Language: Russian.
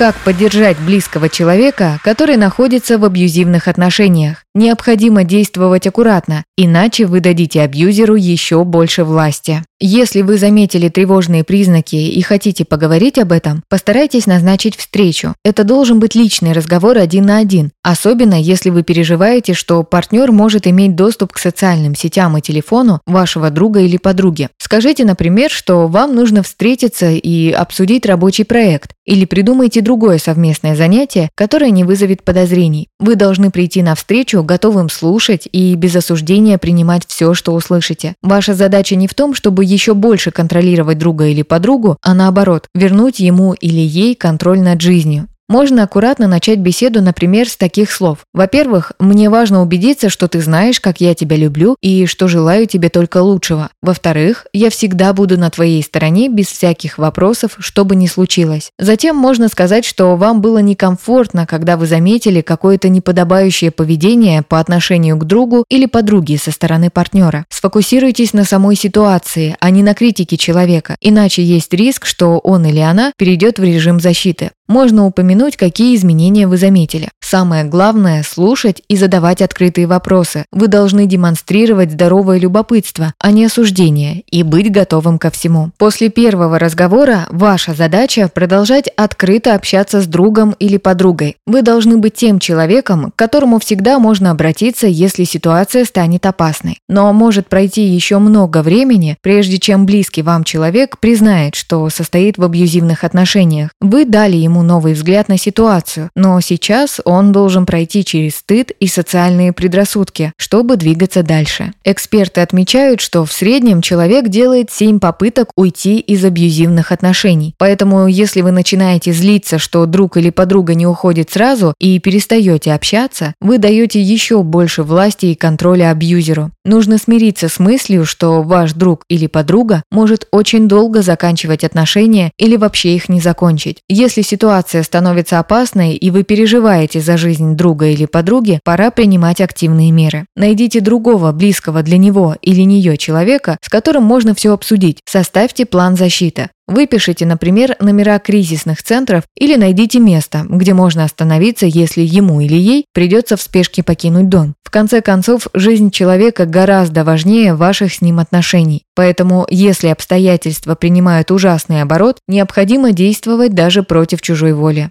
Как поддержать близкого человека, который находится в абьюзивных отношениях? Необходимо действовать аккуратно, иначе вы дадите абьюзеру еще больше власти. Если вы заметили тревожные признаки и хотите поговорить об этом, постарайтесь назначить встречу. Это должен быть личный разговор один на один, особенно если вы переживаете, что партнер может иметь доступ к социальным сетям и телефону вашего друга или подруги. Скажите, например, что вам нужно встретиться и обсудить рабочий проект, или придумайте другое совместное занятие, которое не вызовет подозрений. Вы должны прийти на встречу готовым слушать и без осуждения принимать все, что услышите. Ваша задача не в том, чтобы еще больше контролировать друга или подругу, а наоборот, вернуть ему или ей контроль над жизнью. Можно аккуратно начать беседу, например, с таких слов. Во-первых, мне важно убедиться, что ты знаешь, как я тебя люблю и что желаю тебе только лучшего. Во-вторых, я всегда буду на твоей стороне без всяких вопросов, что бы ни случилось. Затем можно сказать, что вам было некомфортно, когда вы заметили какое-то неподобающее поведение по отношению к другу или подруге со стороны партнера. Сфокусируйтесь на самой ситуации, а не на критике человека, иначе есть риск, что он или она перейдет в режим защиты. Можно упомянуть, какие изменения вы заметили. Самое главное – слушать и задавать открытые вопросы. Вы должны демонстрировать здоровое любопытство, а не осуждение, и быть готовым ко всему. После первого разговора ваша задача – продолжать открыто общаться с другом или подругой. Вы должны быть тем человеком, к которому всегда можно обратиться, если ситуация станет опасной. Но может пройти еще много времени, прежде чем близкий вам человек признает, что состоит в абьюзивных отношениях. Вы дали ему новый взгляд на ситуацию, но сейчас он должен пройти через стыд и социальные предрассудки, чтобы двигаться дальше. Эксперты отмечают, что в среднем человек делает 7 попыток уйти из абьюзивных отношений. Поэтому, если вы начинаете злиться, что друг или подруга не уходит сразу и перестаете общаться, вы даете еще больше власти и контроля абьюзеру. Нужно смириться с мыслью, что ваш друг или подруга может очень долго заканчивать отношения или вообще их не закончить. Если ситуация ситуация становится опасной и вы переживаете за жизнь друга или подруги, пора принимать активные меры. Найдите другого, близкого для него или нее человека, с которым можно все обсудить. Составьте план защиты. Выпишите, например, номера кризисных центров или найдите место, где можно остановиться, если ему или ей придется в спешке покинуть дом. В конце концов, жизнь человека гораздо важнее ваших с ним отношений. Поэтому, если обстоятельства принимают ужасный оборот, необходимо действовать даже против чужой воли.